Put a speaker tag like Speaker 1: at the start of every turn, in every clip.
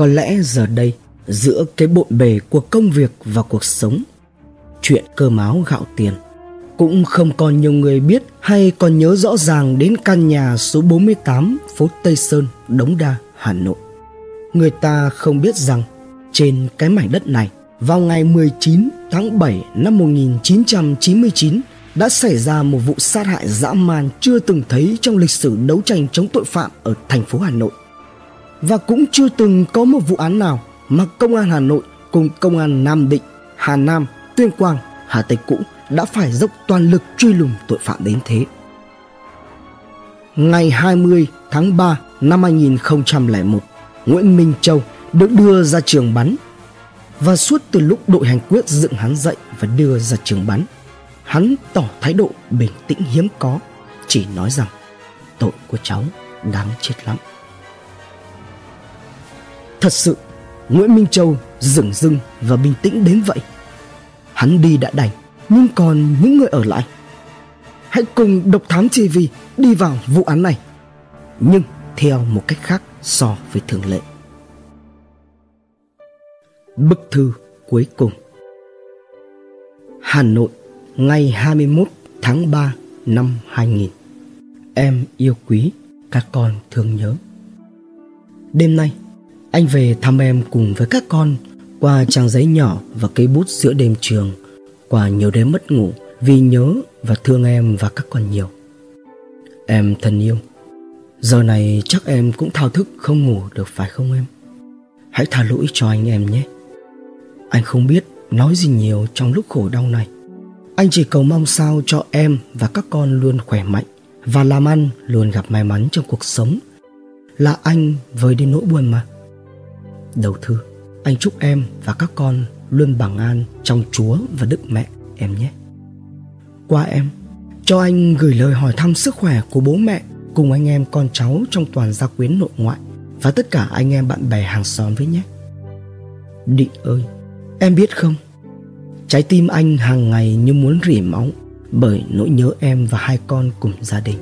Speaker 1: Có lẽ giờ đây, giữa cái bộn bề của công việc và cuộc sống, chuyện cơm áo gạo tiền cũng không còn nhiều người biết hay còn nhớ rõ ràng đến căn nhà số 48 phố Tây Sơn, Đống Đa, Hà Nội. Người ta không biết rằng trên cái mảnh đất này vào ngày 19 tháng 7 năm 1999 đã xảy ra một vụ sát hại dã man chưa từng thấy trong lịch sử đấu tranh chống tội phạm ở thành phố Hà Nội. Và cũng chưa từng có một vụ án nào mà Công an Hà Nội cùng Công an Nam Định, Hà Nam, Tuyên Quang, Hà Tây cũ đã phải dốc toàn lực truy lùng tội phạm đến thế. Ngày 20 tháng 3 năm 2001, Nguyễn Minh Châu được đưa ra trường bắn và suốt từ lúc đội hành quyết dựng hắn dậy và đưa ra trường bắn hắn tỏ thái độ bình tĩnh hiếm có chỉ nói rằng tội của cháu đáng chết lắm thật sự, nguyễn minh châu dửng dưng và bình tĩnh đến vậy. Hắn đi đã đành, nhưng còn những người ở lại. Hãy cùng độc thám tv đi vào vụ án này. Nhưng theo một cách khác so với thường lệ. Bức thư cuối cùng. Hà Nội, Ngày 21 tháng 3 năm 2000 Em yêu quý, Các con thương nhớ. Đêm nay anh về thăm em cùng với các con, Qua trang giấy nhỏ và cây bút giữa đêm trường Qua nhiều đêm mất ngủ, Vì nhớ và thương em và các con nhiều Em thân yêu Giờ này chắc em cũng thao thức không ngủ được phải không em Hãy tha lỗi cho anh em nhé anh không biết nói gì nhiều trong lúc khổ đau này. Anh chỉ cầu mong sao cho em và các con luôn khỏe mạnh và làm ăn, luôn gặp may mắn trong cuộc sống. Là anh với đi nỗi buồn mà. Đầu thư, anh chúc em và các con luôn bằng an trong Chúa và Đức Mẹ em nhé. Qua em, cho anh gửi lời hỏi thăm sức khỏe của bố mẹ cùng anh em con cháu trong toàn gia quyến nội ngoại và tất cả anh em bạn bè hàng xóm với nhé. Định ơi, Em biết không, trái tim anh hàng ngày như muốn rỉ máu bởi nỗi nhớ em và hai con cùng gia đình.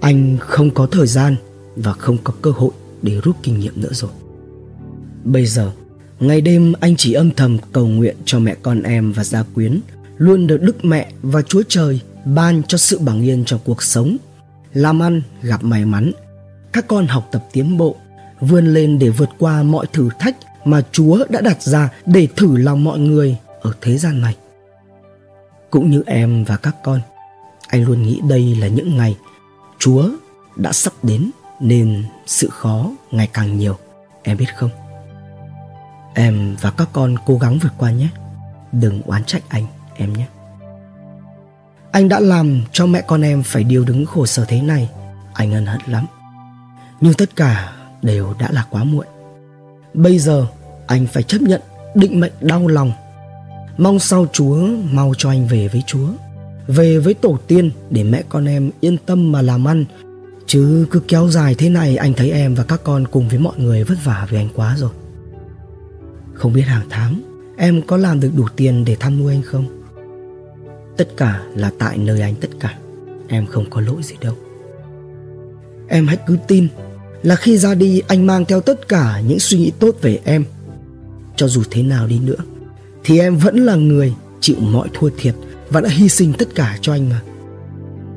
Speaker 1: Anh không có thời gian và không có cơ hội để rút kinh nghiệm nữa rồi. Bây giờ, ngày đêm anh chỉ âm thầm cầu nguyện cho mẹ con em và gia quyến luôn được Đức Mẹ và Chúa Trời ban cho sự bằng yên trong cuộc sống, làm ăn gặp may mắn, các con học tập tiến bộ, vươn lên để vượt qua mọi thử thách mà Chúa đã đặt ra để thử lòng mọi người ở thế gian này. Cũng như em và các con, anh luôn nghĩ đây là những ngày Chúa đã sắp đến nên sự khó ngày càng nhiều, em biết không? Em và các con cố gắng vượt qua nhé. Đừng oán trách anh, em nhé. Anh đã làm cho mẹ con em phải điều đứng khổ sở thế này, anh ân hận lắm. Nhưng tất cả đều đã là quá muộn. Bây giờ anh phải chấp nhận định mệnh đau lòng mong sao chúa mau cho anh về với chúa về với tổ tiên để mẹ con em yên tâm mà làm ăn chứ cứ kéo dài thế này anh thấy em và các con cùng với mọi người vất vả vì anh quá rồi không biết hàng tháng, em có làm được đủ tiền để thăm nuôi anh không? Tất cả là tại nơi anh tất cả, em không có lỗi gì đâu. Em hãy cứ tin là khi ra đi, anh mang theo tất cả những suy nghĩ tốt về em. Cho dù thế nào đi nữa, thì em vẫn là người chịu mọi thua thiệt và đã hy sinh tất cả cho anh mà.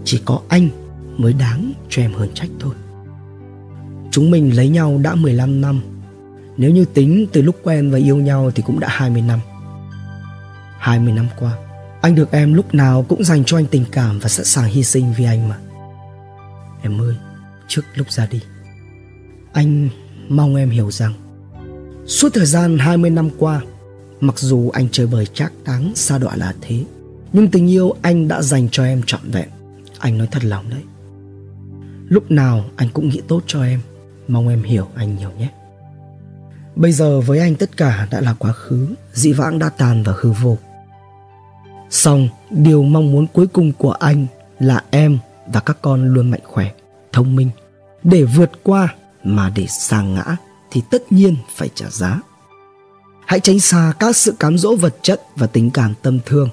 Speaker 1: Chỉ có anh mới đáng cho em hơn trách thôi. Chúng mình lấy nhau đã 15 năm nếu như tính từ lúc quen và yêu nhau thì cũng đã 20 năm 20 năm qua anh được em lúc nào cũng dành cho anh tình cảm và sẵn sàng hy sinh vì anh mà em ơi trước lúc ra đi anh mong em hiểu rằng Suốt thời gian 20 năm qua, mặc dù anh chơi bời trác táng xa đọa là thế, nhưng tình yêu anh đã dành cho em trọn vẹn. Anh nói thật lòng đấy. Lúc nào anh cũng nghĩ tốt cho em, mong em hiểu anh nhiều nhé. Bây giờ với anh tất cả đã là quá khứ, dị vãng đã tàn và hư vô. Xong, điều mong muốn cuối cùng của anh là em và các con luôn mạnh khỏe, thông minh, để vượt qua mà để sang ngã thì tất nhiên phải trả giá. Hãy tránh xa các sự cám dỗ vật chất và tình cảm tâm thương.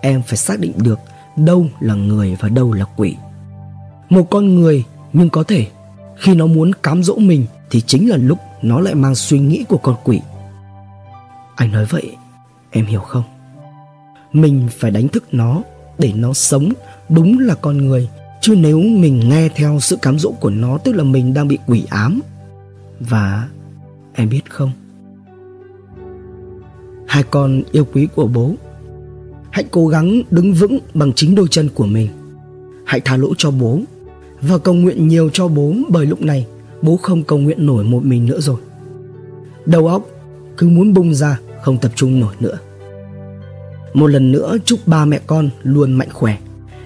Speaker 1: Em phải xác định được đâu là người và đâu là quỷ. Một con người nhưng có thể khi nó muốn cám dỗ mình thì chính là lúc nó lại mang suy nghĩ của con quỷ. Anh nói vậy, em hiểu không? Mình phải đánh thức nó để nó sống đúng là con người chứ nếu mình nghe theo sự cám dỗ của nó tức là mình đang bị quỷ ám và em biết không hai con yêu quý của bố hãy cố gắng đứng vững bằng chính đôi chân của mình hãy tha lỗi cho bố và cầu nguyện nhiều cho bố bởi lúc này bố không cầu nguyện nổi một mình nữa rồi. Đầu óc cứ muốn bung ra, không tập trung nổi nữa. Một lần nữa chúc ba mẹ con luôn mạnh khỏe,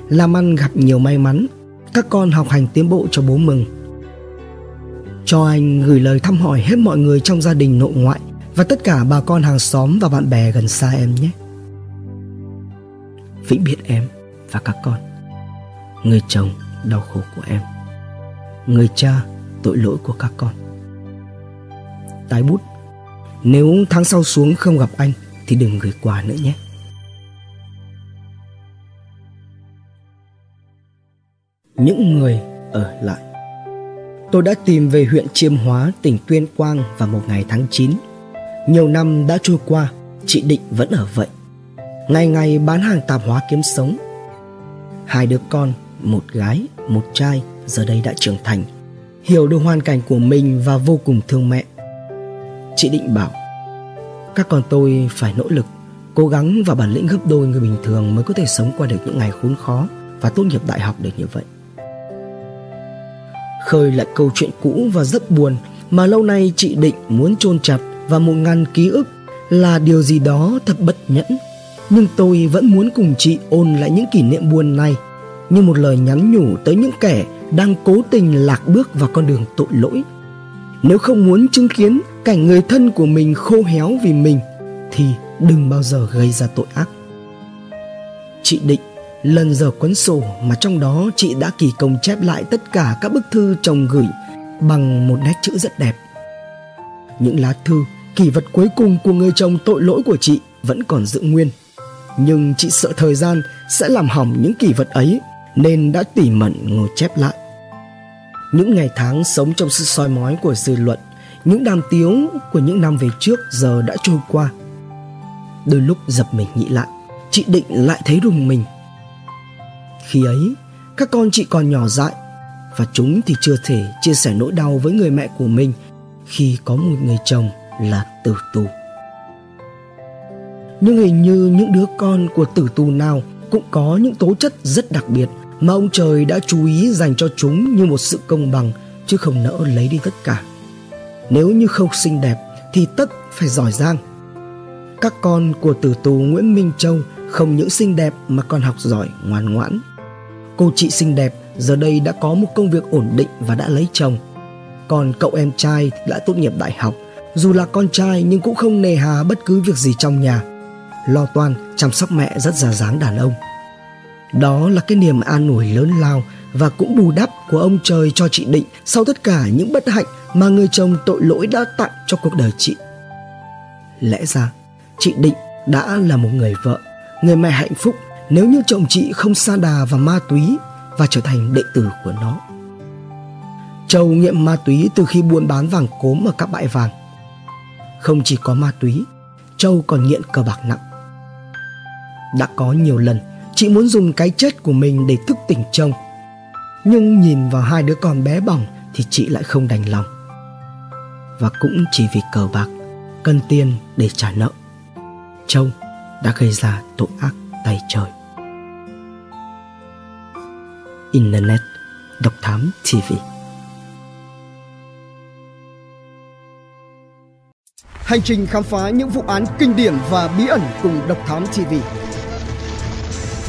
Speaker 1: làm ăn gặp nhiều may mắn, các con học hành tiến bộ cho bố mừng. Cho anh gửi lời thăm hỏi hết mọi người trong gia đình nội ngoại và tất cả bà con hàng xóm và bạn bè gần xa em nhé. Vĩnh biệt em và các con. Người chồng đau khổ của em. Người cha tội lỗi của các con tái bút nếu tháng sau xuống không gặp anh thì đừng gửi quà nữa nhé những người ở lại. Tôi đã tìm về huyện Chiêm Hóa, tỉnh Tuyên Quang vào một ngày tháng 9. Nhiều năm đã trôi qua, chị Định vẫn ở vậy. Ngày ngày bán hàng tạp hóa kiếm sống. Hai đứa con, một gái, một trai giờ đây đã trưởng thành, hiểu được hoàn cảnh của mình và vô cùng thương mẹ. Chị Định bảo, các con tôi phải nỗ lực, cố gắng và bản lĩnh gấp đôi người bình thường mới có thể sống qua được những ngày khốn khó và tốt nghiệp đại học được như vậy khơi lại câu chuyện cũ và rất buồn mà lâu nay chị định muốn chôn chặt và một ngăn ký ức là điều gì đó thật bất nhẫn nhưng tôi vẫn muốn cùng chị ôn lại những kỷ niệm buồn này như một lời nhắn nhủ tới những kẻ đang cố tình lạc bước vào con đường tội lỗi nếu không muốn chứng kiến cảnh người thân của mình khô héo vì mình thì đừng bao giờ gây ra tội ác chị định lần giờ cuốn sổ mà trong đó chị đã kỳ công chép lại tất cả các bức thư chồng gửi bằng một nét chữ rất đẹp. Những lá thư, kỷ vật cuối cùng của người chồng tội lỗi của chị vẫn còn giữ nguyên. Nhưng chị sợ thời gian sẽ làm hỏng những kỷ vật ấy nên đã tỉ mẩn ngồi chép lại. Những ngày tháng sống trong sự soi mói của dư luận, những đàm tiếu của những năm về trước giờ đã trôi qua. Đôi lúc dập mình nghĩ lại, chị định lại thấy rùng mình khi ấy, các con chị còn nhỏ dại và chúng thì chưa thể chia sẻ nỗi đau với người mẹ của mình khi có một người chồng là tử tù. Nhưng hình như những đứa con của tử tù nào cũng có những tố chất rất đặc biệt mà ông trời đã chú ý dành cho chúng như một sự công bằng chứ không nỡ lấy đi tất cả. Nếu như không xinh đẹp thì tất phải giỏi giang. Các con của tử tù Nguyễn Minh Châu không những xinh đẹp mà còn học giỏi ngoan ngoãn Cô chị xinh đẹp giờ đây đã có một công việc ổn định và đã lấy chồng. Còn cậu em trai đã tốt nghiệp đại học, dù là con trai nhưng cũng không nề hà bất cứ việc gì trong nhà. Lo toan chăm sóc mẹ rất già dáng đàn ông. Đó là cái niềm an ủi lớn lao và cũng bù đắp của ông trời cho chị Định sau tất cả những bất hạnh mà người chồng tội lỗi đã tặng cho cuộc đời chị. Lẽ ra, chị Định đã là một người vợ, người mẹ hạnh phúc nếu như chồng chị không xa đà vào ma túy và trở thành đệ tử của nó. Châu nghiện ma túy từ khi buôn bán vàng cốm ở các bãi vàng. Không chỉ có ma túy, Châu còn nghiện cờ bạc nặng. Đã có nhiều lần chị muốn dùng cái chết của mình để thức tỉnh chồng. Nhưng nhìn vào hai đứa con bé bỏng thì chị lại không đành lòng. Và cũng chỉ vì cờ bạc, cần tiền để trả nợ. chồng đã gây ra tội ác tay trời. Internet Độc Thám TV
Speaker 2: Hành trình khám phá những vụ án kinh điển và bí ẩn cùng Độc Thám TV